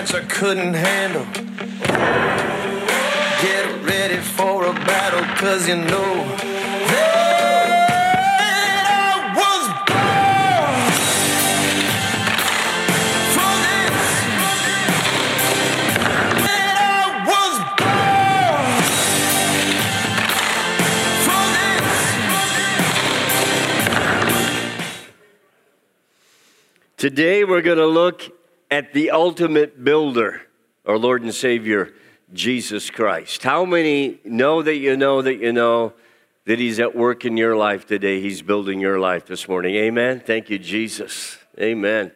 I couldn't handle. Get ready for a battle, cause you know. Today we're going to look at the ultimate builder, our Lord and Savior, Jesus Christ. How many know that you know that you know that He's at work in your life today? He's building your life this morning. Amen. Thank you, Jesus. Amen.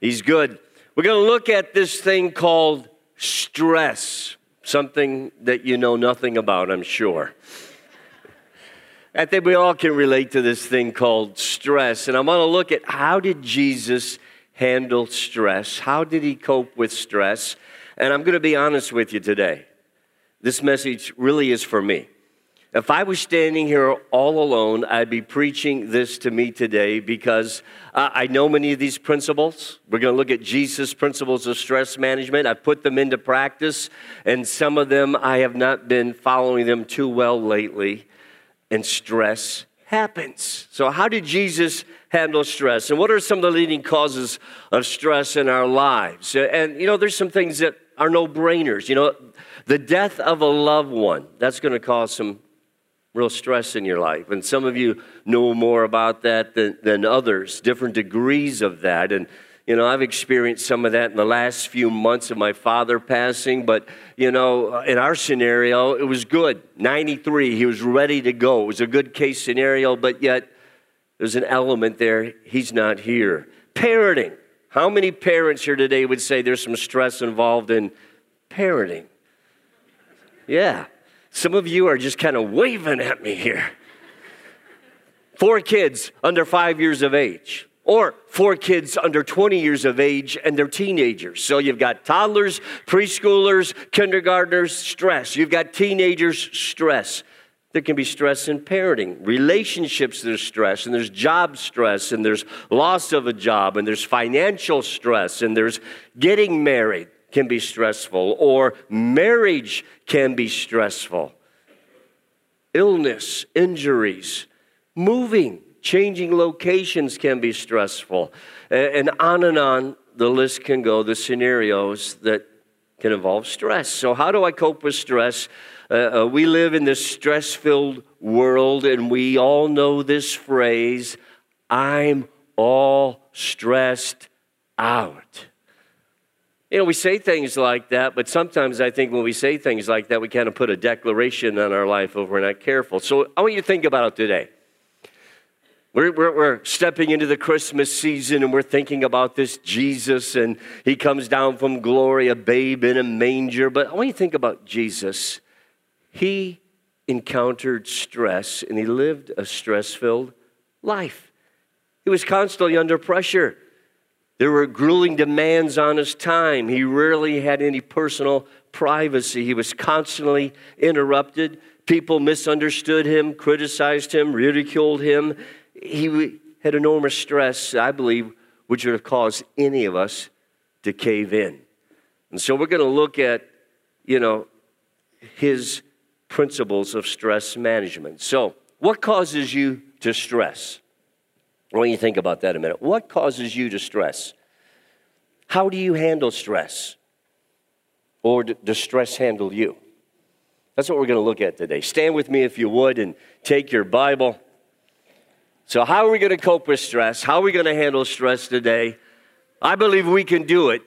He's good. We're going to look at this thing called stress, something that you know nothing about, I'm sure. I think we all can relate to this thing called stress. And I want to look at how did Jesus handle stress? How did he cope with stress? And I'm going to be honest with you today. This message really is for me. If I was standing here all alone, I'd be preaching this to me today because I know many of these principles. We're going to look at Jesus' principles of stress management. I've put them into practice, and some of them I have not been following them too well lately and stress happens. So, how did Jesus handle stress? And what are some of the leading causes of stress in our lives? Uh, and, you know, there's some things that are no brainers. You know, the death of a loved one, that's going to cause some real stress in your life. And some of you know more about that than, than others, different degrees of that. And, you know, I've experienced some of that in the last few months of my father passing, but, you know, uh, in our scenario, it was good. 93, he was ready to go. It was a good case scenario, but yet there's an element there, he's not here. Parenting. How many parents here today would say there's some stress involved in parenting? Yeah. Some of you are just kind of waving at me here. Four kids under five years of age or four kids under 20 years of age and they're teenagers. So you've got toddlers, preschoolers, kindergartners, stress. You've got teenagers, stress. There can be stress in parenting, relationships, there's stress, and there's job stress, and there's loss of a job, and there's financial stress, and there's getting married can be stressful, or marriage can be stressful. Illness, injuries, moving, changing locations can be stressful. And on and on the list can go, the scenarios that can involve stress. So, how do I cope with stress? Uh, uh, we live in this stress filled world, and we all know this phrase I'm all stressed out. You know, we say things like that, but sometimes I think when we say things like that, we kind of put a declaration on our life if we're not careful. So I want you to think about it today. We're, we're, we're, stepping into the Christmas season and we're thinking about this Jesus, and he comes down from glory, a babe in a manger. But I want you to think about Jesus. He encountered stress and he lived a stress filled life. He was constantly under pressure. There were grueling demands on his time. He rarely had any personal privacy. He was constantly interrupted. People misunderstood him, criticized him, ridiculed him. He had enormous stress, I believe, which would have caused any of us to cave in. And so we're going to look at, you know, his principles of stress management. So, what causes you to stress? I want you think about that a minute. What causes you to stress? How do you handle stress? Or does stress handle you? That's what we're going to look at today. Stand with me if you would and take your Bible. So, how are we going to cope with stress? How are we going to handle stress today? I believe we can do it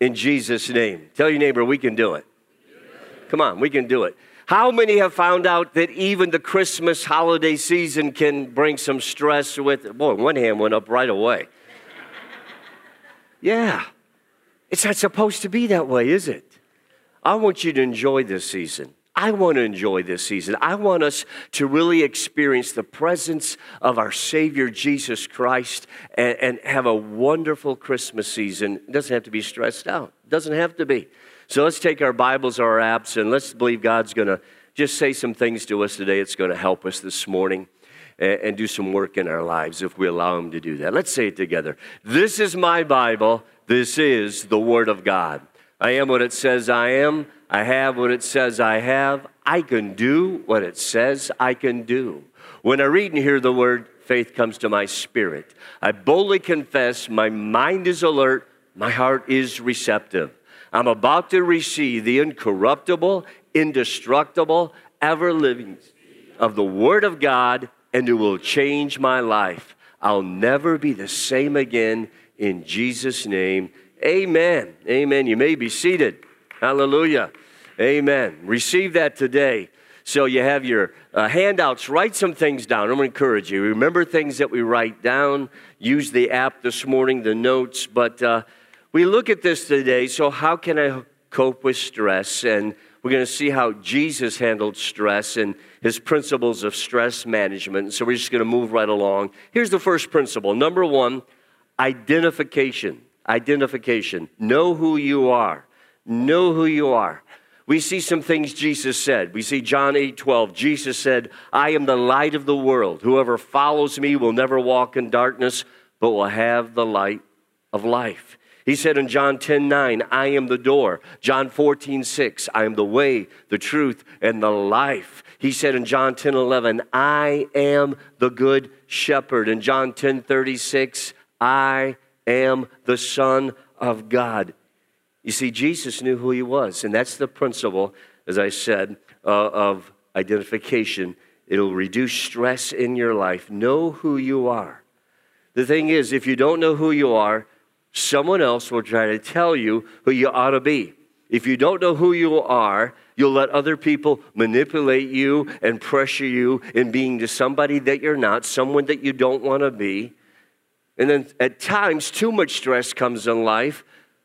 in Jesus' name. Tell your neighbor, we can do it. Come on, we can do it. How many have found out that even the Christmas holiday season can bring some stress with it? Boy, one hand went up right away. yeah. It's not supposed to be that way, is it? I want you to enjoy this season. I want to enjoy this season. I want us to really experience the presence of our Savior Jesus Christ and, and, have a wonderful Christmas season. It doesn't have to be stressed out, it doesn't have to be. So let's take our Bibles our apps and let's believe God's going to just say some things to us today. It's going to help us this morning and, and do some work in our lives if we allow Him to do that. Let's say it together. This is my Bible. This is the Word of God. I am what it says I am. I have what it says I have. I can do what it says I can do. When I read and hear the word, faith comes to my spirit. I boldly confess, my mind is alert, my heart is receptive. I'm about to receive the incorruptible, indestructible, ever living of the Word of God, and it will change my life. I'll never be the same again in Jesus' name. Amen. Amen. You may be seated. Hallelujah. Amen. Receive that today. So you have your uh, handouts. Write some things down. I'm going to encourage you. Remember things that we write down. Use the app this morning, the notes. But uh, we look at this today. So, how can I cope with stress? And we're going to see how Jesus handled stress and his principles of stress management. So, we're just going to move right along. Here's the first principle number one identification. Identification. Know who you are. Know who you are. We see some things Jesus said. We see John 8 12. Jesus said, I am the light of the world. Whoever follows me will never walk in darkness, but will have the light of life. He said in John 10 9, I am the door. John 14 6, I am the way, the truth, and the life. He said in John 10 11, I am the good shepherd. In John 10 36, I am the Son of God. You see, Jesus knew who he was, and that's the principle, as I said, uh, of identification. It'll reduce stress in your life. Know who you are. The thing is, if you don't know who you are, someone else will try to tell you who you ought to be. If you don't know who you are, you'll let other people manipulate you and pressure you in being to somebody that you're not, someone that you don't want to be. And then at times, too much stress comes in life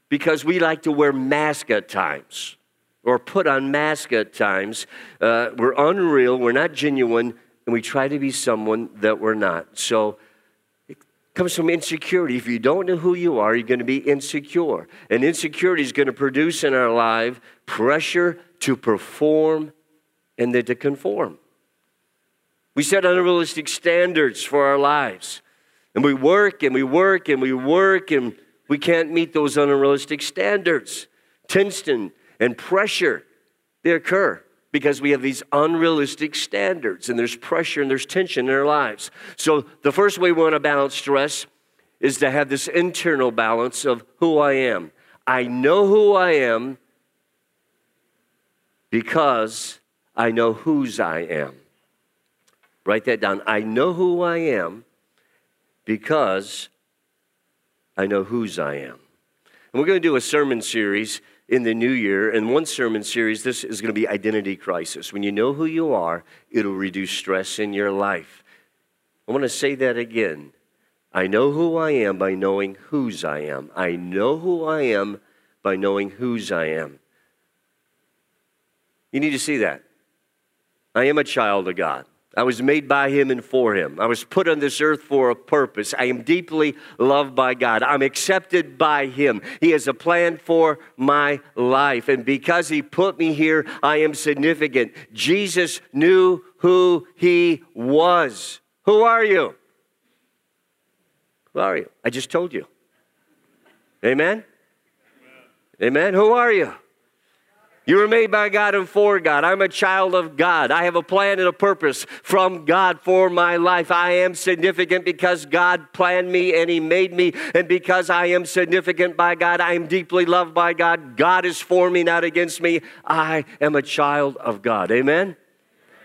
because we like to wear masks at times or put on masks at times. Uh, we're unreal, we're not genuine, and we try to be someone that we're not. So it comes from insecurity. If you don't know who you are, you're going to be insecure. And insecurity is going to produce in our life pressure to perform and then to conform. We set unrealistic standards for our lives. And we work and we work and we work and we can't meet those unrealistic standards. Tension and pressure, they occur because we have these unrealistic standards and there's pressure and there's tension in our lives. So, the first way we want to balance stress is to have this internal balance of who I am. I know who I am because I know whose I am. Write that down. I know who I am because I know whose I am. And we're going to do a sermon series in the new year. And one sermon series, this is going to be identity crisis. When you know who you are, it'll reduce stress in your life. I want to say that again. I know who I am by knowing whose I am. I know who I am by knowing whose I am. You need to see that. I am a child of God. I was made by him and for him. I was put on this earth for a purpose. I am deeply loved by God. I'm accepted by him. He has a plan for my life. And because he put me here, I am significant. Jesus knew who he was. Who are you? Who are you? I just told you. Amen? Amen. Who are you? You were made by God and for God. I'm a child of God. I have a plan and a purpose from God for my life. I am significant because God planned me and He made me. And because I am significant by God, I am deeply loved by God. God is for me, not against me. I am a child of God. Amen?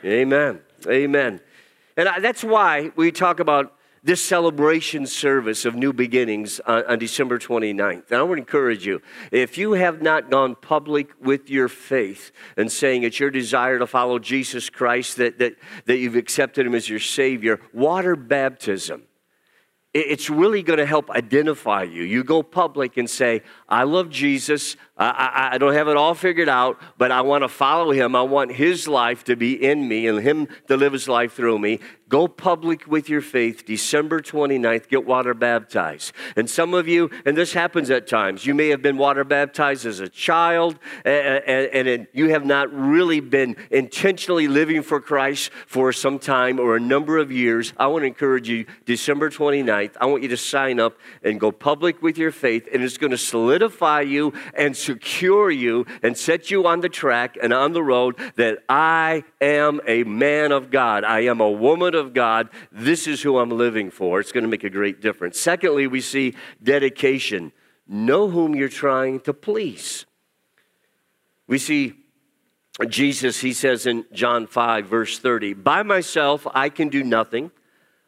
Amen. Amen. And I, that's why we talk about this celebration service of new beginnings on, on, December 29th. And I would encourage you, if you have not gone public with your faith and saying it's your desire to follow Jesus Christ, that, that, that you've accepted him as your Savior, water baptism it's really going to help identify you. You go public and say, I love Jesus. I, I, I, don't have it all figured out, but I want to follow him. I want his life to be in me and him to live his life through me. Go public with your faith, December 29th, get water baptized. And some of you, and this happens at times, you may have been water baptized as a child, and, and, you have not really been intentionally living for Christ for some time or a number of years. I want to encourage you, December 29th I want you to sign up and go public with your faith, and it's going to solidify you and secure you and set you on the track and on the road that I am a man of God. I am a woman of God. This is who I'm living for. It's going to make a great difference. Secondly, we see dedication. Know whom you're trying to please. We see Jesus, he says in John 5, verse 30, By myself I can do nothing.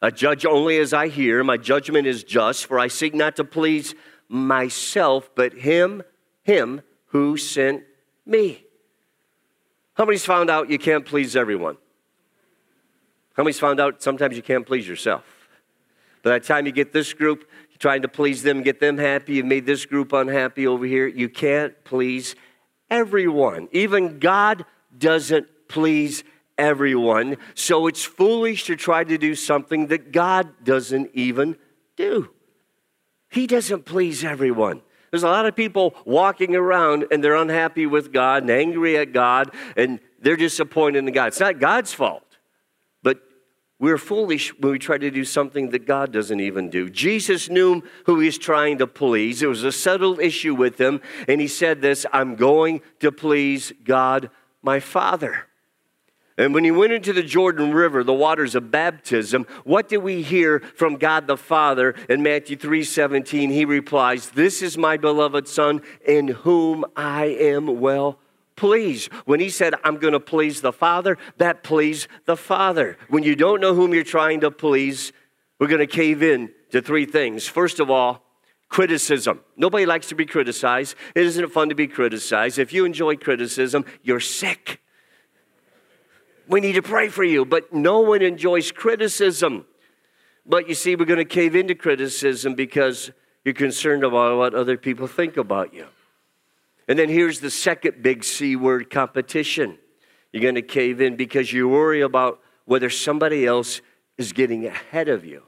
I judge only as I hear. My judgment is just, for I seek not to please myself, but him, him who sent me. How many's found out you can't please everyone? How many's found out sometimes you can't please yourself? By the time you get this group, you're trying to please them, get them happy, you've made this group unhappy over here. You can't please everyone. Even God doesn't please everyone. So it's foolish to try to do something that God doesn't even do. He doesn't please everyone. There's a lot of people walking around and they're unhappy with God and angry at God and they're disappointed in God. It's not God's fault. But we're foolish when we try to do something that God doesn't even do. Jesus knew who he was trying to please. It was a settled issue with him, and he said this I'm going to please God my Father. And when he went into the Jordan River, the waters of baptism, what did we hear from God the Father in Matthew 3:17? He replies, "This is my beloved son in whom I am well please. When he said, I'm going to please the Father, that pleased the Father. When you don't know whom you're trying to please, we're going to cave in to three things. First of all, criticism. Nobody likes to be criticized. It isn't fun to be criticized. If you enjoy criticism, you're sick. We need to pray for you, but no one enjoys criticism. But you see, we're going to cave into criticism because you're concerned about what other people think about you. And then here's the second big C word competition. You're going to cave in because you worry about whether somebody else is getting ahead of you.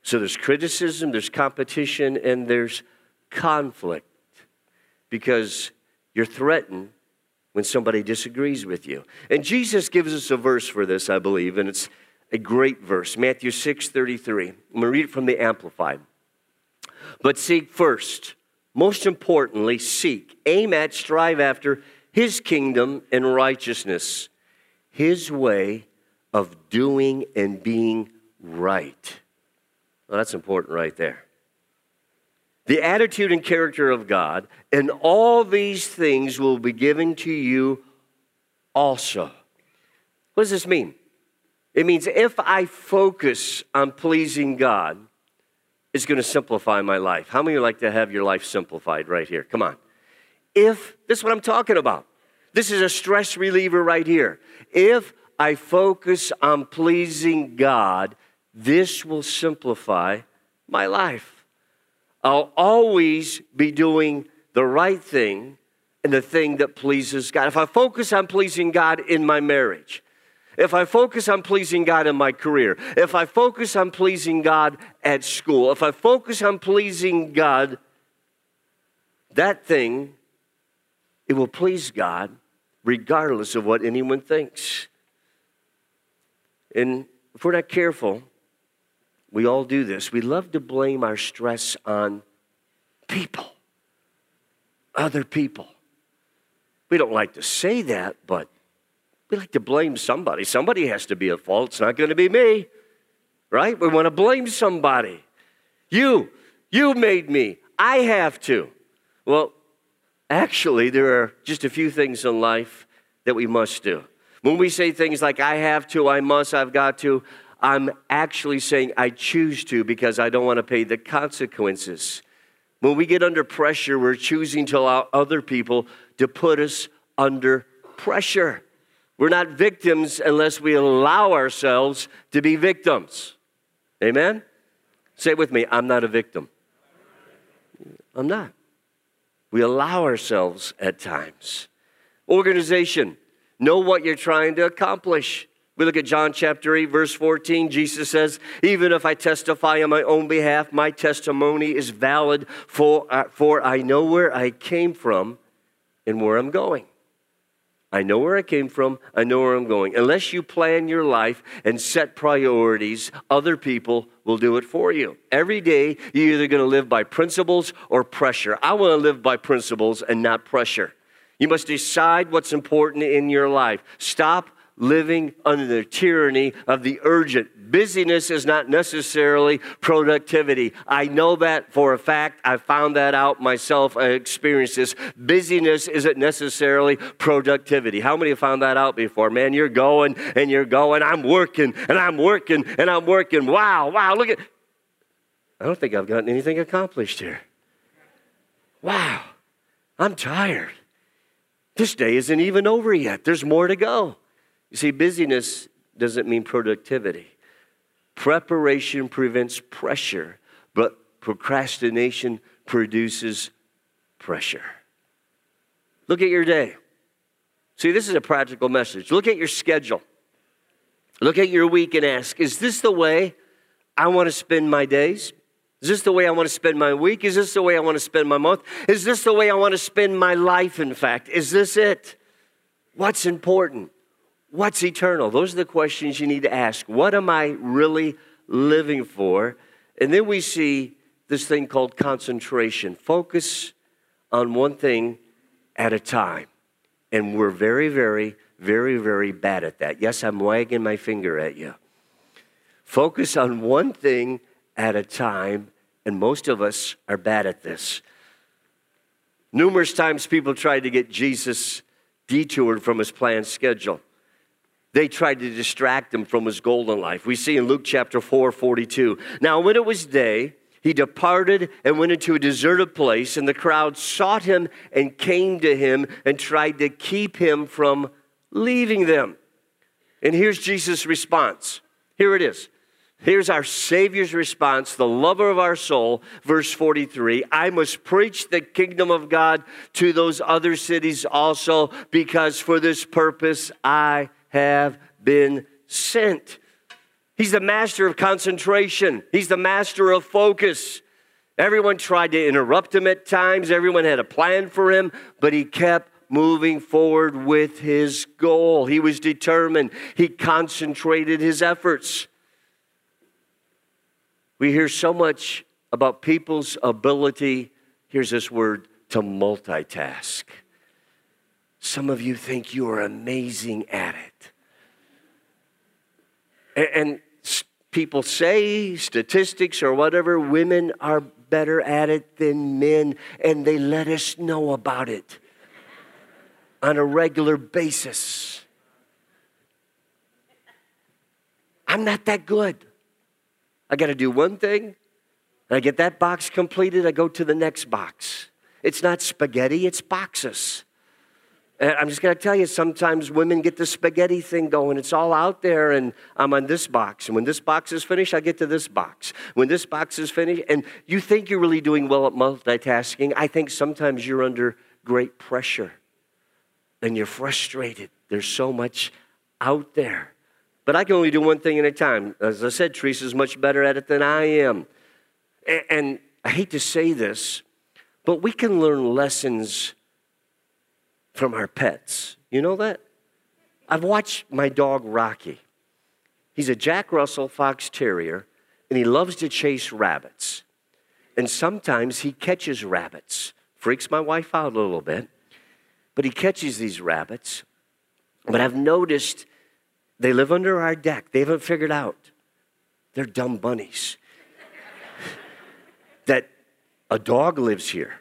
So there's criticism, there's competition, and there's conflict because you're threatened when somebody disagrees with you. And Jesus gives us a verse for this, I believe, and it's a great verse Matthew 6 33. I'm going to read it from the Amplified. But seek first most importantly, seek, aim at, strive after His kingdom and righteousness, His way of doing and being right. Well, that's important right there. The attitude and character of God, and all these things will be given to you also. What does this mean? It means if I focus on pleasing God, it's going to simplify my life. How many would like to have your life simplified right here? Come on. If, this is what I'm talking about. This is a stress reliever right here. If I focus on pleasing God, this will simplify my life. I'll always be doing the right thing and the thing that pleases God. If I focus on pleasing God in my marriage, if I focus on pleasing God in my career, if I focus on pleasing God at school, if I focus on pleasing God, that thing, it will please God regardless of what anyone thinks. And if we're not careful, we all do this. We love to blame our stress on people, other people. We don't like to say that, but we like to blame somebody. Somebody has to be at fault. It's not going to be me, right? We want to blame somebody. You, you made me. I have to. Well, actually, there are just a few things in life that we must do. When we say things like, I have to, I must, I've got to, I'm actually saying I choose to because I don't want to pay the consequences. When we get under pressure, we're choosing to allow other people to put us under pressure. We're not victims unless we allow ourselves to be victims. Amen? Say it with me I'm not a victim. I'm not. We allow ourselves at times. Organization, know what you're trying to accomplish. We look at John chapter 8, verse 14. Jesus says, Even if I testify on my own behalf, my testimony is valid, for, uh, for I know where I came from and where I'm going. I know where I came from. I know where I'm going. Unless you plan your life and set priorities, other people will do it for you. Every day, you're either going to live by principles or pressure. I want to live by principles and not pressure. You must decide what's important in your life. Stop living under the tyranny of the urgent. Busyness is not necessarily productivity. I know that for a fact. I found that out myself. I experienced this. Busyness isn't necessarily productivity. How many have found that out before? Man, you're going and you're going. I'm working and I'm working and I'm working. Wow, wow, look at. I don't think I've gotten anything accomplished here. Wow, I'm tired. This day isn't even over yet. There's more to go. You see, busyness doesn't mean productivity. Preparation prevents pressure, but procrastination produces pressure. Look at your day. See, this is a practical message. Look at your schedule. Look at your week and ask Is this the way I want to spend my days? Is this the way I want to spend my week? Is this the way I want to spend my month? Is this the way I want to spend my life, in fact? Is this it? What's important? What's eternal? Those are the questions you need to ask. What am I really living for? And then we see this thing called concentration. Focus on one thing at a time. And we're very, very, very, very bad at that. Yes, I'm wagging my finger at you. Focus on one thing at a time, and most of us are bad at this. Numerous times people tried to get Jesus detoured from his planned schedule they tried to distract him from his golden life. We see in Luke chapter 4 42. Now, when it was day, he departed and went into a deserted place, and the crowd sought him and came to him and tried to keep him from leaving them. And here's Jesus' response. Here it is. Here's our Savior's response, the lover of our soul, verse 43 I must preach the kingdom of God to those other cities also, because for this purpose I have been sent. He's the master of concentration, he's the master of focus. Everyone tried to interrupt him at times, everyone had a plan for him, but he kept moving forward with his goal. He was determined, he concentrated his efforts. We hear so much about people's ability, here's this word, to multitask. Some of you think you are amazing at it. And, people say, statistics or whatever, women are better at it than men, and they let us know about it on a regular basis. I'm not that good. I got to do one thing, and I get that box completed, I go to the next box. It's not spaghetti, it's boxes. And I'm just going to tell you, sometimes women get the spaghetti thing going. It's all out there, and I'm on this box. And when this box is finished, I get to this box. When this box is finished, and you think you're really doing well at multitasking, I think sometimes you're under great pressure and you're frustrated. There's so much out there. But I can only do one thing at a time. As I said, Teresa's much better at it than I am. And I hate to say this, but we can learn lessons from our pets. You know that? I've watched my dog Rocky. He's a Jack Russell Fox Terrier, and he loves to chase rabbits. And sometimes he catches rabbits. Freaks my wife out a little bit, but he catches these rabbits. But I've noticed they live under our deck. They haven't figured out they're dumb bunnies. that a dog lives here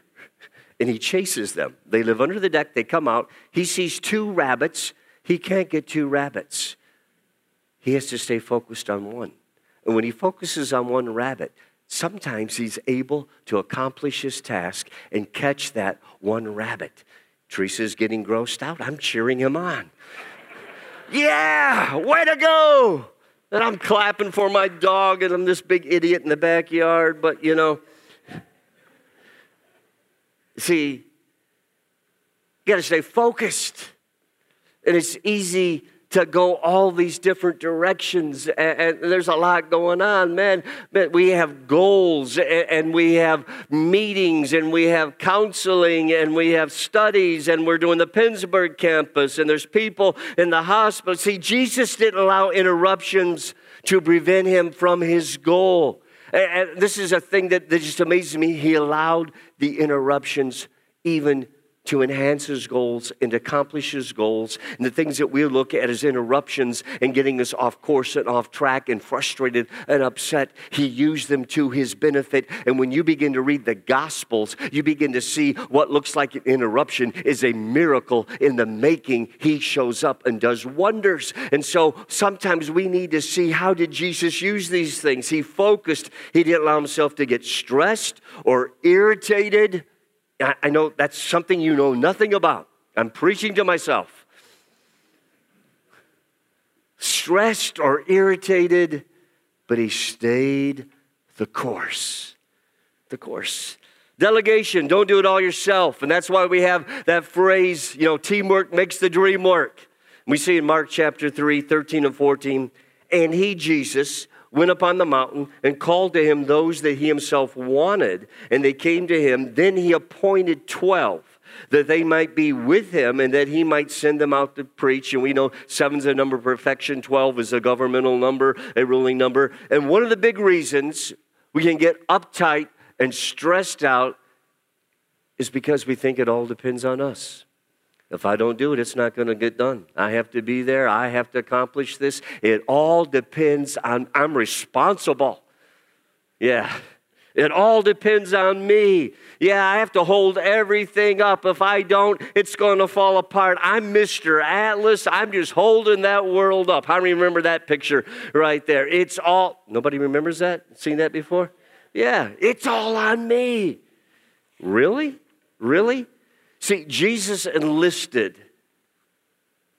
and he chases them. They live under the deck, they come out. He sees two rabbits. He can't get two rabbits. He has to stay focused on one. And when he focuses on one rabbit, sometimes he's able to accomplish his task and catch that one rabbit. Teresa's getting grossed out. I'm cheering him on. yeah, way to go! And I'm clapping for my dog, and I'm this big idiot in the backyard, but you know. See, you got to stay focused. And it's easy to go all these different directions. And, and there's a lot going on, man. But we have goals and, and we have meetings and we have counseling and we have studies and we're doing the Pittsburgh campus and there's people in the hospital. See, Jesus didn't allow interruptions to prevent him from his goal. And, this is a thing that, that just amazes me. He allowed the interruptions even to enhance his goals and accomplish his goals. And the things that we look at as interruptions and getting us off course and off track and frustrated and upset, he used them to his benefit. And when you begin to read the Gospels, you begin to see what looks like an interruption is a miracle in the making. He shows up and does wonders. And so sometimes we need to see how did Jesus use these things? He focused, he didn't allow himself to get stressed or irritated I know that's something you know nothing about. I'm preaching to myself. Stressed or irritated, but he stayed the course. The course. Delegation, don't do it all yourself. And that's why we have that phrase, you know, teamwork makes the dream work. We see in Mark chapter 3, 13 and 14, and he, Jesus, went up on the mountain and called to him those that he himself wanted, and they came to him. Then he appointed 12 that they might be with him and that he might send them out to preach. And we know seven's a number of perfection, 12 is a governmental number, a ruling number. And one of the big reasons we can get uptight and stressed out is because we think it all depends on us. If I don't do it, it's not going to get done. I have to be there. I have to accomplish this. It all depends on, I'm responsible. Yeah. It all depends on me. Yeah, I have to hold everything up. If I don't, it's going to fall apart. I'm Mr. Atlas. I'm just holding that world up. I remember that picture right there. It's all, nobody remembers that? Seen that before? Yeah, it's all on me. Really? Really? See, Jesus enlisted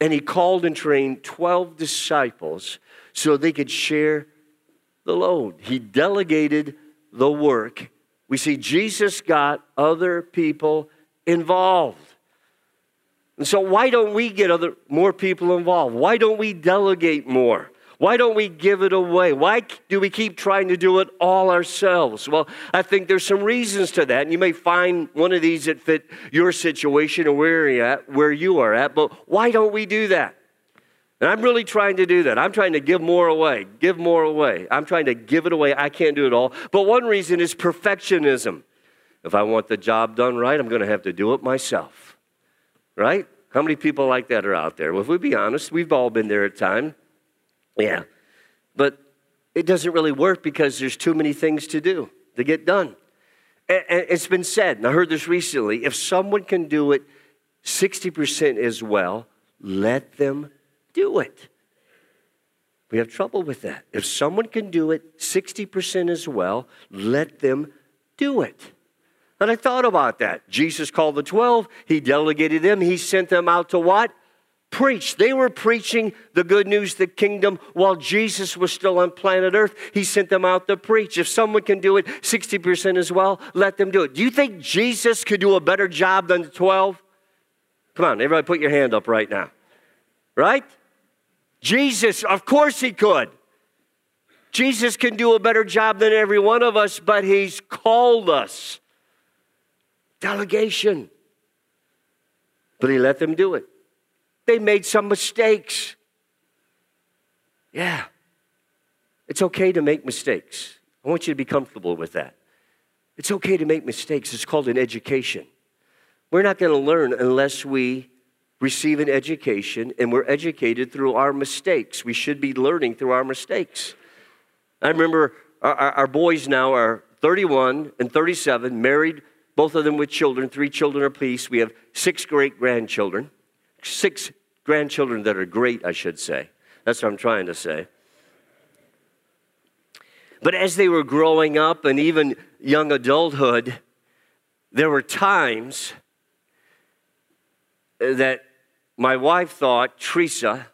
and he called and trained 12 disciples so they could share the load. He delegated the work. We see Jesus got other people involved. And so why don't we get other more people involved? Why don't we delegate more? Why don't we give it away? Why do we keep trying to do it all ourselves? Well, I think there's some reasons to that. And you may find one of these that fit your situation or where you're at, where you are at, but why don't we do that? And I'm really trying to do that. I'm trying to give more away, give more away. I'm trying to give it away. I can't do it all. But one reason is perfectionism. If I want the job done right, I'm going to have to do it myself. Right? How many people like that are out there? Well, if we be honest, we've all been there at times. Yeah. But it doesn't really work because there's too many things to do to get done. And it's been said, and I heard this recently if someone can do it 60% as well, let them do it. We have trouble with that. If someone can do it 60% as well, let them do it. And I thought about that. Jesus called the 12, he delegated them, he sent them out to what? Preached. They were preaching the good news, the kingdom, while Jesus was still on planet Earth. He sent them out to preach. If someone can do it 60% as well, let them do it. Do you think Jesus could do a better job than the 12? Come on, everybody put your hand up right now. Right? Jesus, of course he could. Jesus can do a better job than every one of us, but he's called us. Delegation. But he let them do it. They made some mistakes. Yeah. It's okay to make mistakes. I want you to be comfortable with that. It's okay to make mistakes. It's called an education. We're not going to learn unless we receive an education and we're educated through our mistakes. We should be learning through our mistakes. I remember our, our, boys now are 31 and 37, married, both of them with children, three children apiece. We have six great grandchildren, six grandchildren that are great, I should say. That's what I'm trying to say. But as they were growing up and even young adulthood, there were times that my wife thought Teresa,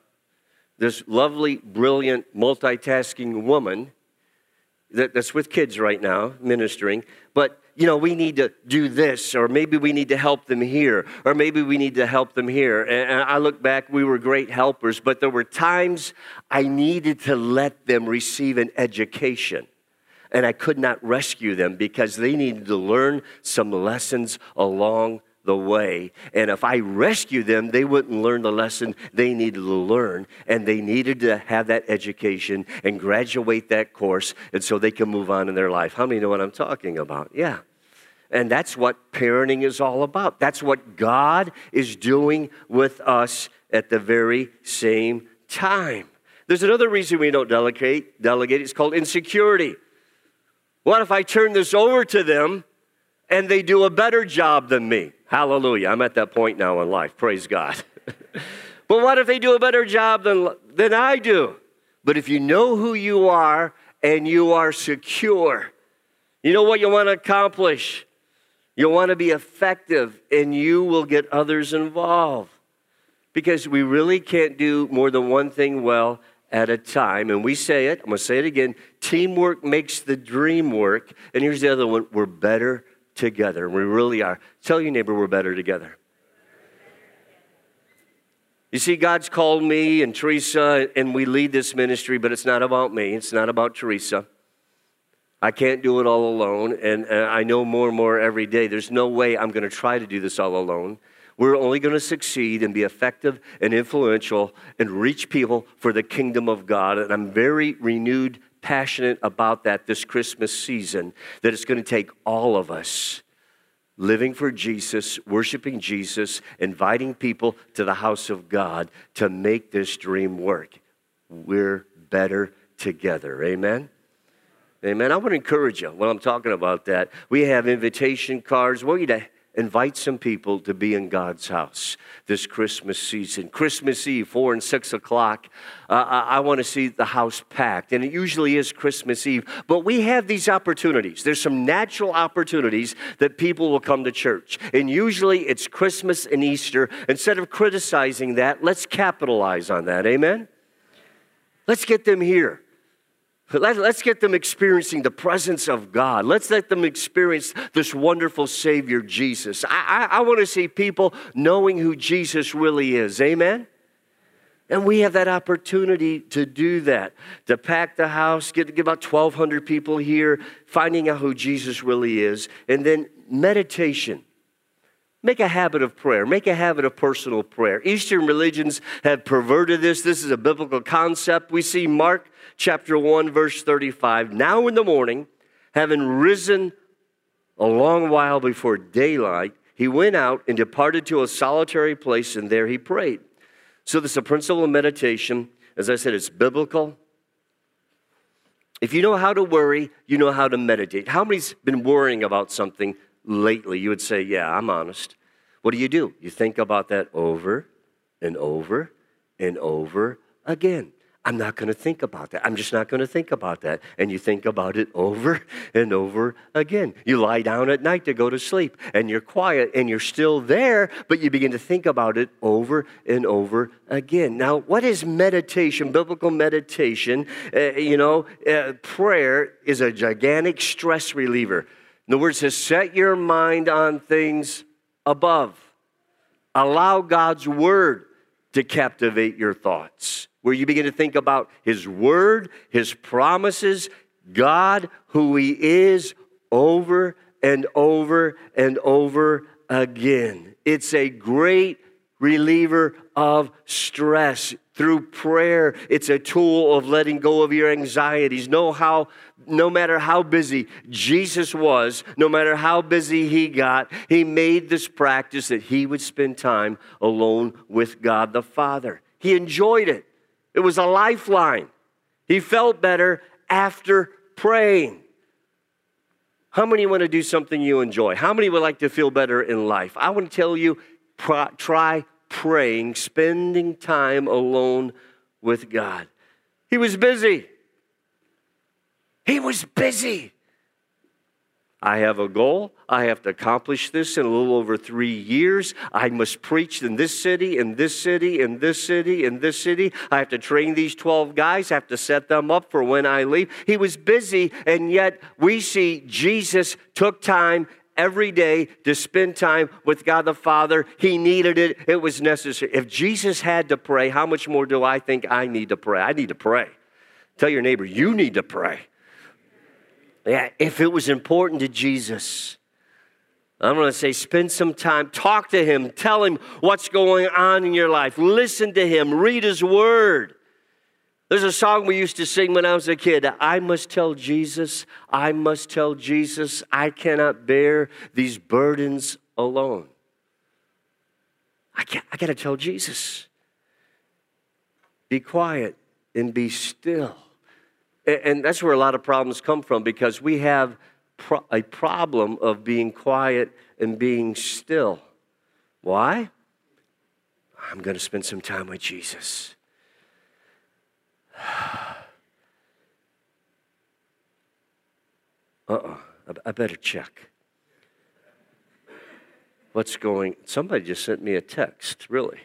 this lovely, brilliant, multitasking woman that, that's with kids right now, ministering, but you know, we need to do this, or maybe we need to help them here, or maybe we need to help them here. And I look back, we were great helpers, but there were times I needed to let them receive an education. And I could not rescue them because they needed to learn some lessons along the way. And if I rescue them, they wouldn't learn the lesson they needed to learn. And they needed to have that education and graduate that course and so they can move on in their life. How many know what I'm talking about? Yeah. And that's what parenting is all about. That's what God is doing with us at the very same time. There's another reason we don't delegate. Delegate. It's called insecurity. What if I turn this over to them and they do a better job than me? Hallelujah. I'm at that point now in life. Praise God. but what if they do a better job than, than I do? But if you know who you are and you are secure, you know what you want to accomplish. You want to be effective and you will get others involved. Because we really can't do more than one thing well at a time. And we say it, I'm going to say it again teamwork makes the dream work. And here's the other one we're better together. We really are. Tell your neighbor we're better together. You see, God's called me and Teresa, and we lead this ministry, but it's not about me. It's not about Teresa. I can't do it all alone, and, uh, I know more and more every day. There's no way I'm going to try to do this all alone. We're only going to succeed and be effective and influential and reach people for the kingdom of God. And I'm very renewed passionate about that this Christmas season, that it's going to take all of us living for Jesus, worshiping Jesus, inviting people to the house of God to make this dream work. We're better together. Amen. Amen. I want to encourage you when I'm talking about that. We have invitation cards. Want you to invite some people to be in God's house this Christmas season. Christmas Eve, 4 and 6 o'clock, uh, I, I want to see the house packed. And it usually is Christmas Eve. But we have these opportunities. There's some natural opportunities that people will come to church. And usually it's Christmas and Easter. Instead of criticizing that, let's capitalize on that. Amen? Let's get them here. Let, us get them experiencing the presence of God. Let's let them experience this wonderful Savior, Jesus. I, I, I want to see people knowing who Jesus really is. Amen? And we have that opportunity to do that, to pack the house, get, get about 1,200 people here, finding out who Jesus really is, and then meditation. Make a habit of prayer. Make a habit of personal prayer. Eastern religions have perverted this. This is a biblical concept. We see Mark chapter 1, verse 35. Now in the morning, having risen a long while before daylight, he went out and departed to a solitary place, and there he prayed. So, this is a principle of meditation. As I said, it's biblical. If you know how to worry, you know how to meditate. How many's been worrying about something lately? You would say, Yeah, I'm honest. What do you do? You think about that over and over and over again. I'm not going to think about that. I'm just not going to think about that. And you think about it over and over again. You lie down at night to go to sleep and you're quiet and you're still there, but you begin to think about it over and over again. Now, what is meditation? Biblical meditation, uh, you know, uh, prayer is a gigantic stress reliever. In the word says, set your mind on things above. Allow God's word to captivate your thoughts where you begin to think about His Word, His promises, God, who He is, over and over and over again. It's a great reliever of stress through prayer. It's a tool of letting go of your anxieties. Know how, no matter how busy Jesus was, no matter how busy he got, he made this practice that he would spend time alone with God the Father. He enjoyed it. It was a lifeline. He felt better after praying. How many want to do something you enjoy? How many would like to feel better in life? I want to tell you try praying, spending time alone with God. He was busy. He was busy. I have a goal. I have to accomplish this in a little over three years. I must preach in this city, in this city, in this city, in this city. I have to train these 12 guys. I have to set them up for when I leave. He was busy, and yet we see Jesus took time every day to spend time with God the Father. He needed it, it was necessary. If Jesus had to pray, how much more do I think I need to pray? I need to pray. Tell your neighbor, you need to pray. If it was important to Jesus, I'm going to say spend some time, talk to him, tell him what's going on in your life, listen to him, read his word. There's a song we used to sing when I was a kid I must tell Jesus, I must tell Jesus, I cannot bear these burdens alone. I, I got to tell Jesus. Be quiet and be still. And that's where a lot of problems come from because we have a problem of being quiet and being still. Why? I'm going to spend some time with Jesus. Uh uh I better check. What's going Somebody just sent me a text, really.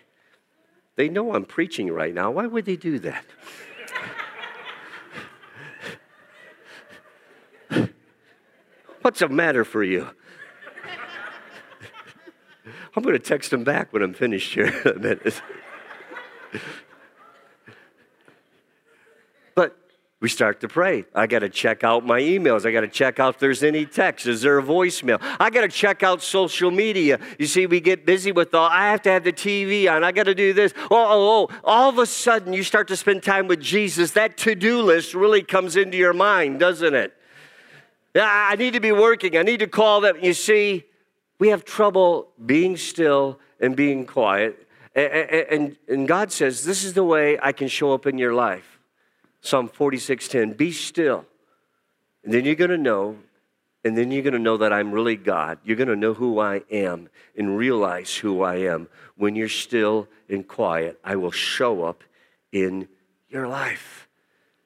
They know I'm preaching right now. Why would they do that? What's the matter for you? I'm going to text him back when I'm finished here but we start to pray. I got to check out my emails. I got to check out if there's any text. Is there a voicemail? I got to check out social media. You see, we get busy with all, I have to have the TV on. I got to do this. Oh, oh, oh. All of a sudden, you start to spend time with Jesus. That to do list really comes into your mind, doesn't it? I need to be working. I need to call them. You see, we have trouble being still and being quiet. And, and, God says, This is the way I can show up in your life. Psalm 46:10. Be still. And then you're gonna know, and then you're gonna know that I'm really God. You're gonna know who I am and realize who I am. When you're still and quiet, I will show up in your life.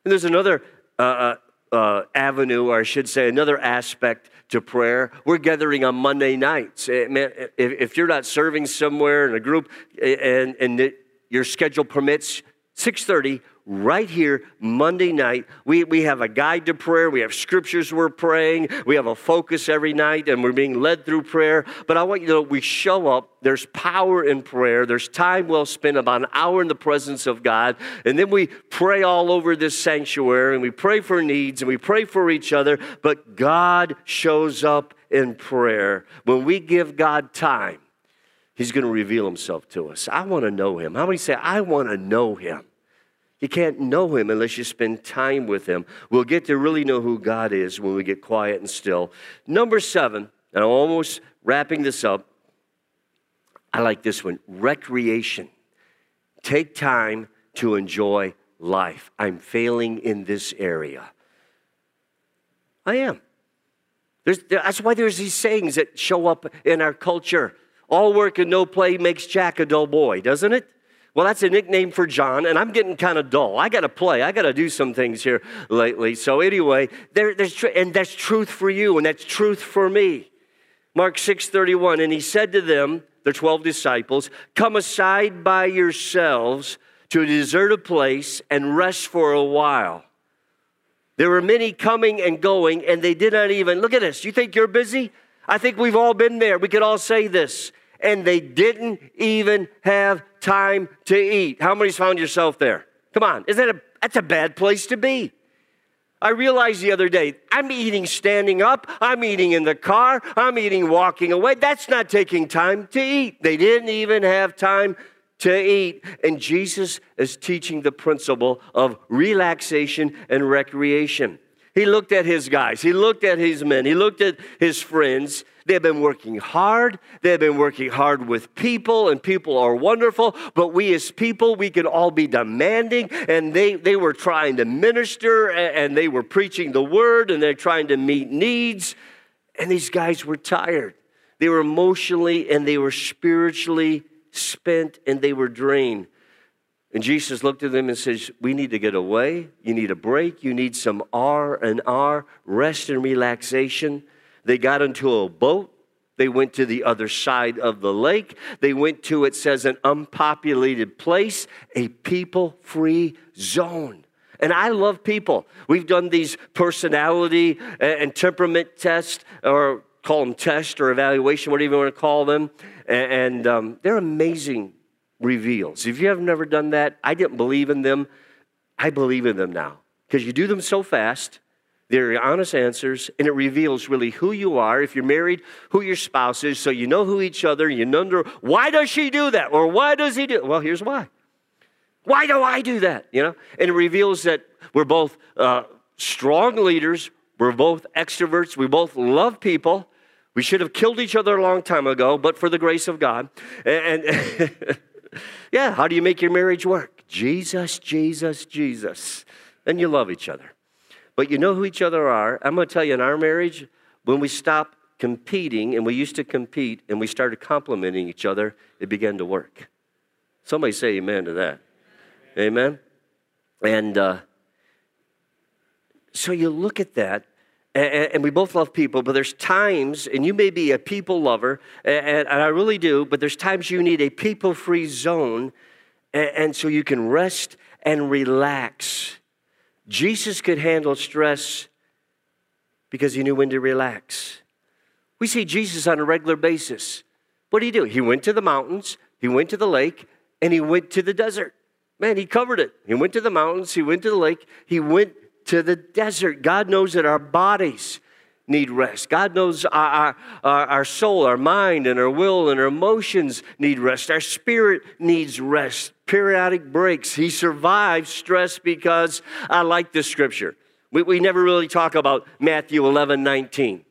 And there's another uh, uh avenue, or I should say, another aspect to prayer. We're gathering on Monday nights. Eh, man, if, if, you're not serving somewhere in a group eh, and, and your schedule permits, 6:30 right here Monday night. We, we have a guide to prayer. We have scriptures we're praying. We have a focus every night, and we're being led through prayer. But I want you to know we show up. There's power in prayer. There's time well spent, about an hour in the presence of God. And then we pray all over this sanctuary, and we pray for needs, and we pray for each other. But God shows up in prayer. When we give God time, He's going to reveal himself to us. I want to know him. How many say, I want to know him? You can't know him unless you spend time with him. We'll get to really know who God is when we get quiet and still. Number seven, and I'm almost wrapping this up. I like this one recreation. Take time to enjoy life. I'm failing in this area. I am. That's why there's these sayings that show up in our culture. All work and no play makes Jack a dull boy, doesn't it? Well, that's a nickname for John, and I'm getting kind of dull. I got to play. I got to do some things here lately. So anyway, there, there's tr- and that's truth for you, and that's truth for me. Mark 6:31, and he said to them, the 12 disciples, "Come aside by yourselves to a deserted place and rest for a while." There were many coming and going, and they did not even look at this. You think you're busy? I think we've all been there. We could all say this and they didn't even have time to eat. How many's found yourself there? Come on, is that a that's a bad place to be? I realized the other day, I'm eating standing up, I'm eating in the car, I'm eating walking away. That's not taking time to eat. They didn't even have time to eat. And Jesus is teaching the principle of relaxation and recreation. He looked at his guys, he looked at his men, he looked at his friends, They've been working hard. They've been working hard with people, and people are wonderful. But we as people, we can all be demanding. And they, they were trying to minister, and they were preaching the word, and they're trying to meet needs. And these guys were tired. They were emotionally and they were spiritually spent, and they were drained. And Jesus looked at them and says, We need to get away. You need a break. You need some R and R, rest and relaxation. They got into a boat. They went to the other side of the lake. They went to, it says, an unpopulated place, a people free zone. And I love people. We've done these personality and temperament tests, or call them tests or evaluation, whatever you want to call them. And um, they're amazing reveals. If you have never done that, I didn't believe in them. I believe in them now because you do them so fast. They're honest answers, and it reveals really who you are. If you're married, who your spouse is, so you know who each other. You know why does she do that, or why does he do? Well, here's why. Why do I do that? You know, and it reveals that we're both uh, strong leaders. We're both extroverts. We both love people. We should have killed each other a long time ago, but for the grace of God. And, and yeah, how do you make your marriage work? Jesus, Jesus, Jesus. And you love each other. But you know who each other are. I'm going to tell you, in our marriage, when we stopped competing, and we used to compete, and we started complimenting each other, it began to work. Somebody say amen to that. Amen? And uh, so you look at that, and, we both love people, but there's times, and you may be a people lover, and, I really do, but there's times you need a people free zone, and so you can rest and relax. Jesus could handle stress because he knew when to relax. We see Jesus on a regular basis. What did he do? He went to the mountains, he went to the lake, and he went to the desert. Man, he covered it. He went to the mountains, he went to the lake, he went to the desert. God knows that our bodies need rest. God knows our, our, our, soul, our mind, and our will and our emotions need rest. Our spirit needs rest. Periodic breaks. He survives stress because I like this scripture. We, we never really talk about Matthew 11 19.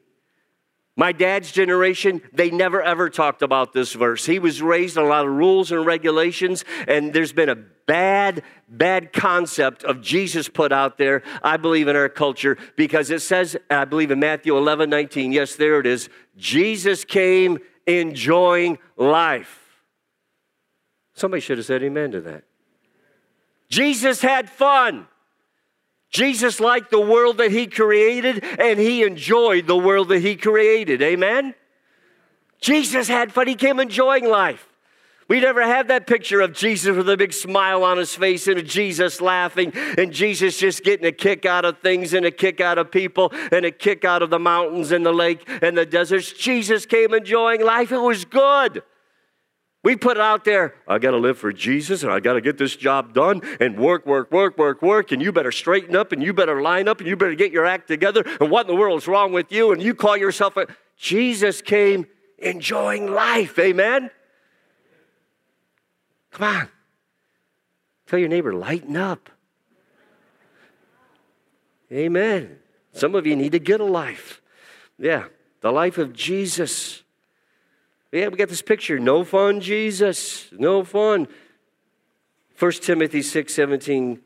My dad's generation, they never ever talked about this verse. He was raised on a lot of rules and regulations, and there's been a bad, bad concept of Jesus put out there, I believe, in our culture, because it says, I believe in Matthew 11 19, yes, there it is, Jesus came enjoying life. Somebody should have said amen to that. Jesus had fun. Jesus liked the world that he created and he enjoyed the world that he created. Amen? Jesus had fun. He came enjoying life. We never had that picture of Jesus with a big smile on his face and Jesus laughing and Jesus just getting a kick out of things and a kick out of people and a kick out of the mountains and the lake and the deserts. Jesus came enjoying life. It was good. We put it out there, I got to live for Jesus and I got to get this job done and work, work, work, work, work. And you better straighten up and you better line up and you better get your act together. And what in the world is wrong with you? And you call yourself a. Jesus came enjoying life. Amen? Come on. Tell your neighbor, lighten up. Amen. Some of you need to get a life. Yeah, the life of Jesus. Yeah, we got this picture. No fun, Jesus. No fun. 1 Timothy 6 17.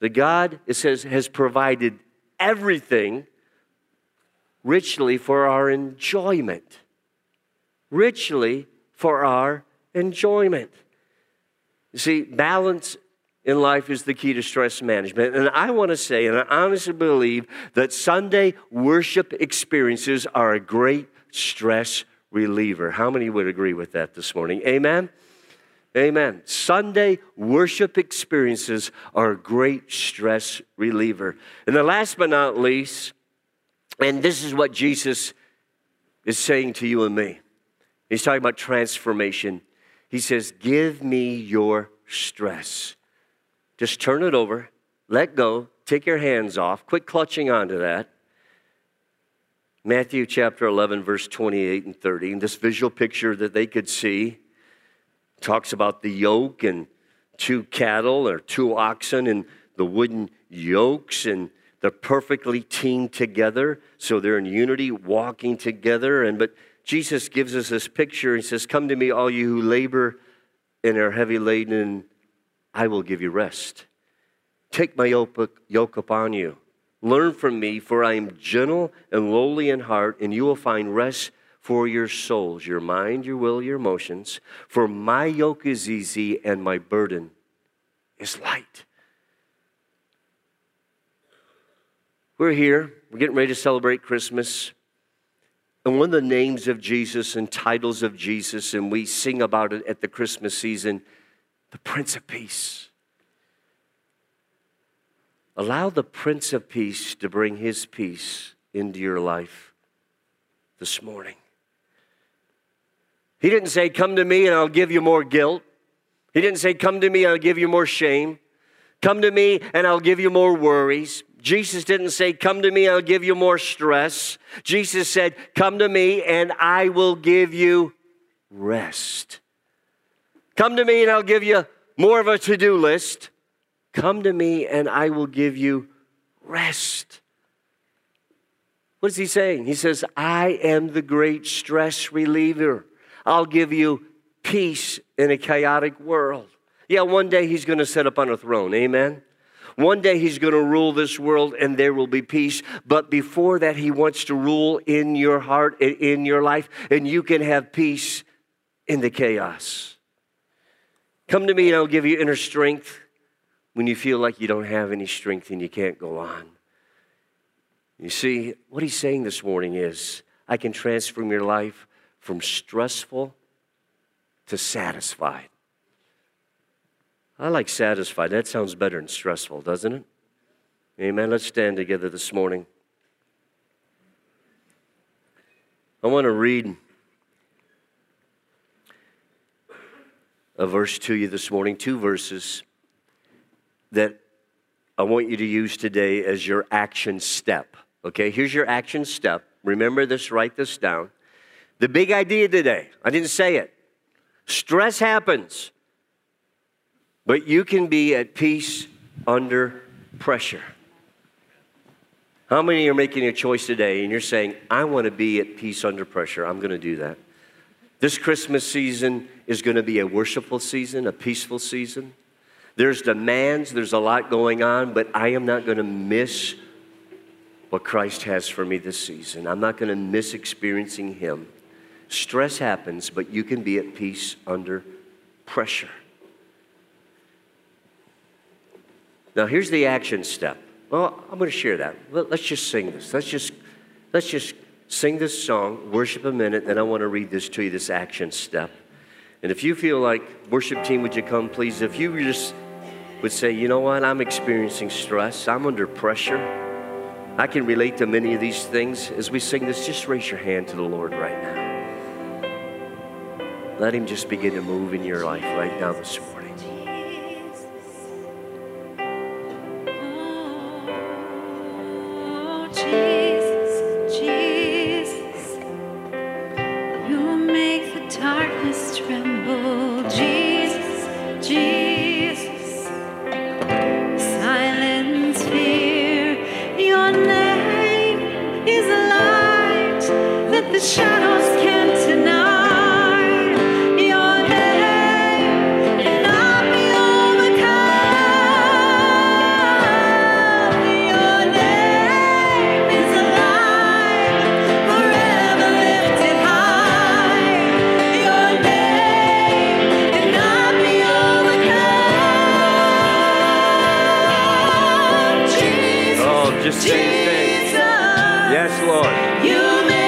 The God, it says, has provided everything richly for our enjoyment. Richly for our enjoyment. You see, balance in life is the key to stress management. And I want to say, and I honestly believe, that Sunday worship experiences are a great stress reliever. How many would agree with that this morning? Amen? Amen. Sunday worship experiences are a great stress reliever. And the last but not least, and this is what Jesus is saying to you and me. He's talking about transformation. He says, Give me your stress. Just turn it over, let go, take your hands off, quit clutching onto that, Matthew chapter 11, verse 28 and 30. And this visual picture that they could see talks about the yoke and two cattle or two oxen and the wooden yokes, and they're perfectly teamed together. So they're in unity, walking together. And but Jesus gives us this picture. He says, Come to me, all you who labor and are heavy laden, and I will give you rest. Take my yoke upon you Learn from me, for I am gentle and lowly in heart, and you will find rest for your souls, your mind, your will, your emotions. For my yoke is easy and my burden is light. We're here, we're getting ready to celebrate Christmas. And one of the names of Jesus and titles of Jesus, and we sing about it at the Christmas season, the Prince of Peace. Allow the Prince of Peace to bring his peace into your life this morning. He didn't say, Come to me and I'll give you more guilt. He didn't say, Come to me, and I'll give you more shame. Come to me and I'll give you more worries. Jesus didn't say, Come to me, and I'll give you more stress. Jesus said, Come to me and I will give you rest. Come to me and I'll give you more of a to do list. Come to me and I will give you rest. What is he saying? He says, I am the great stress reliever. I'll give you peace in a chaotic world. Yeah, one day he's going to sit up on a throne. Amen. One day he's going to rule this world and there will be peace. But before that, he wants to rule in your heart, and in your life, and you can have peace in the chaos. Come to me and I'll give you inner strength when you feel like you don't have any strength and you can't go on. You see, what he's saying this morning is I can transform your life from stressful to satisfied. I like satisfied. That sounds better than stressful, doesn't it? Amen. Let's stand together this morning. I want to read a verse to you this morning, two verses that I want you to use today as your action step. Okay, here's your action step. Remember this, write this down. The big idea today, I didn't say it. Stress happens, but you can be at peace under pressure. How many are making a choice today and you're saying, I want to be at peace under pressure? I'm going to do that. This Christmas season is going to be a worshipful season, a peaceful season. There's demands, there's a lot going on, but I am not going to miss what Christ has for me this season. I'm not going to miss experiencing Him. Stress happens, but you can be at peace under pressure. Now, here's the action step. Well, I'm going to share that. Let's just sing this. Let's just, let's just sing this song, worship a minute, then I want to read this to you, this action step. And if you feel like, worship team, would you come, please? If you just would say, you know what, I'm experiencing stress, I'm under pressure. I can relate to many of these things. As we sing this, just raise your hand to the Lord right now. Let Him just begin to move in your life right now this morning. Yes, Lord.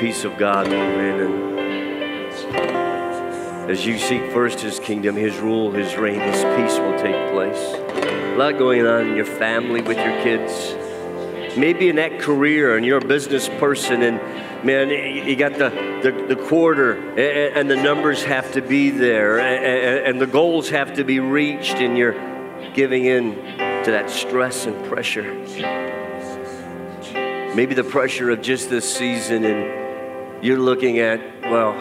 Peace of God move in. And as you seek first His kingdom, His rule, His reign, His peace will take place. A lot going on in your family with your kids. Maybe in that career, and you're a business person, and man, you got the, the, the quarter, and, and, the numbers have to be there, and, and the goals have to be reached, and you're giving in to that stress and pressure. maybe the pressure of just this season, and you're looking at, well,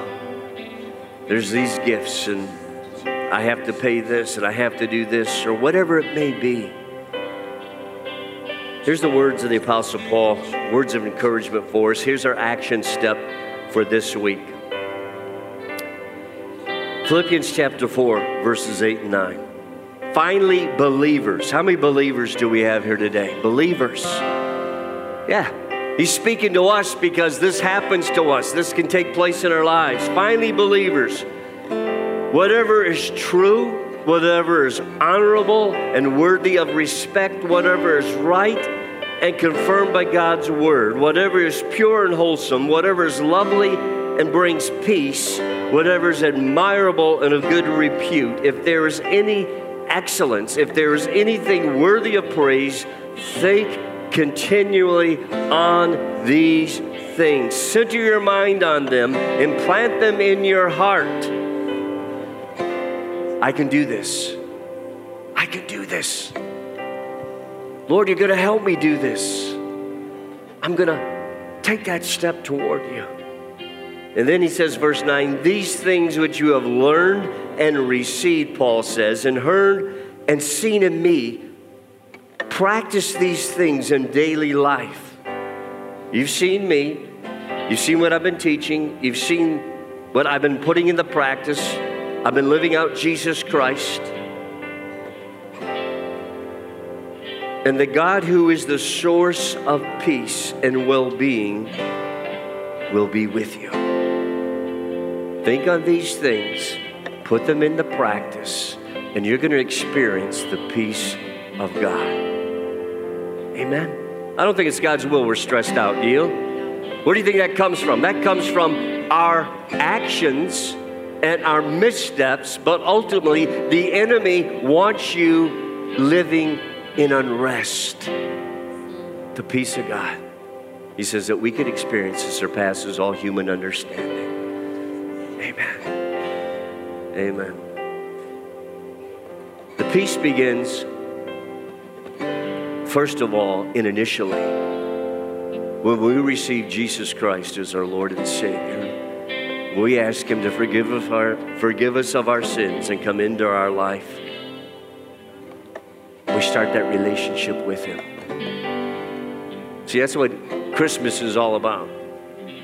there's these gifts, and I have to pay this, and I have to do this, or whatever it may be. Here's the words of the Apostle Paul, words of encouragement for us. Here's our action step for this week. Philippians chapter 4, verses 8 and 9. Finally, believers. How many believers do we have here today? Believers. Yeah. He's speaking to us because this happens to us. This can take place in our lives. Finally, believers. Whatever is true, whatever is honorable and worthy of respect, whatever is right and confirmed by God's word, whatever is pure and wholesome, whatever is lovely and brings peace, whatever is admirable and of good repute, if there is any excellence, if there is anything worthy of praise, think continually on these things. Center your mind on them, implant them in your heart I can do this. I can do this. Lord, you're going to help me do this. I'm going to take that step toward you. And then he says, verse 9, these things which you have learned and received, Paul says, and heard and seen in me, practice these things in daily life. You've seen me, you've seen what I've been teaching, you've seen what I've been putting into practice. I've been living out Jesus Christ. And the God who is the source of peace and well being will be with you. Think on these things, put them into practice, and you're going to experience the peace of God. Amen. I don't think it's God's will we're stressed out, do you? Where do you think that comes from? That comes from our actions and our missteps, but ultimately, the enemy wants you living in unrest. The peace of God. He says that we could experience that surpasses all human understanding. Amen. Amen. The peace begins, first of all, and initially, when we receive Jesus Christ as our Lord and Savior we ask Him to forgive us, our, forgive us of our sins and come into our life. We start that relationship with Him. See, that's what Christmas is all about.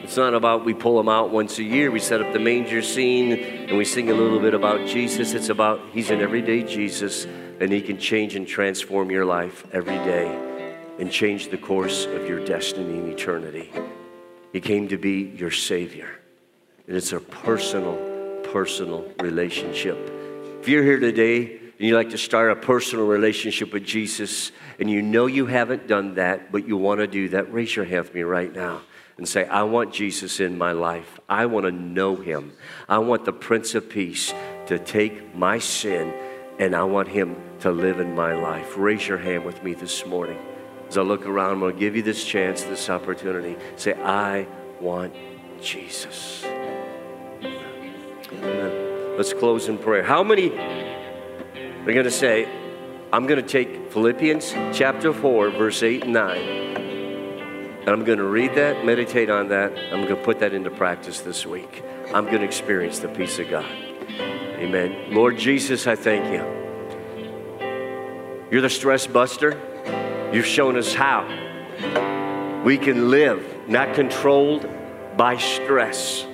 It's not about we pull Him out once a year, we set up the manger scene, and we sing a little bit about Jesus. It's about He's an everyday Jesus, and He can change and transform your life every day and change the course of your destiny in eternity. He came to be your Savior. And it's a personal, personal relationship. If you're here today and you'd like to start a personal relationship with Jesus, and you know you haven't done that, but you want to do that, raise your hand for me right now and say, I want Jesus in my life. I want to know him. I want the Prince of Peace to take my sin and I want him to live in my life. Raise your hand with me this morning. As I look around, I'm going to give you this chance, this opportunity. Say, I want Jesus. Amen. Let's close in prayer. How many are going to say, I'm going to take Philippians chapter 4, verse 8 and 9, and I'm going to read that, meditate on that. I'm going to put that into practice this week. I'm going to experience the peace of God. Amen. Lord Jesus, I thank you. You're the stress buster. You've shown us how we can live not controlled by stress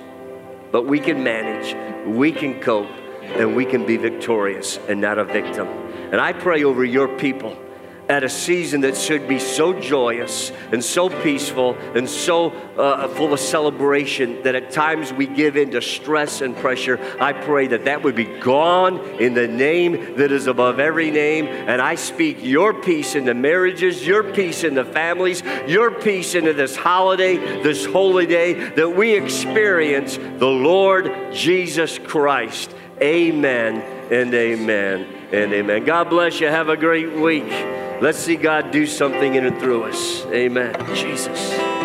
but we can manage, we can cope, and we can be victorious and not a victim. And I pray over your people at a season that should be so joyous and so peaceful and so uh, full of celebration that at times we give in to stress and pressure. I pray that that would be gone in the name that is above every name. And I speak your peace in the marriages, your peace in the families, your peace into this holiday, this holy day, that we experience the Lord Jesus Christ. Amen and amen and amen. God bless you. Have a great week. Let's see God do something in and through us. Amen. Jesus.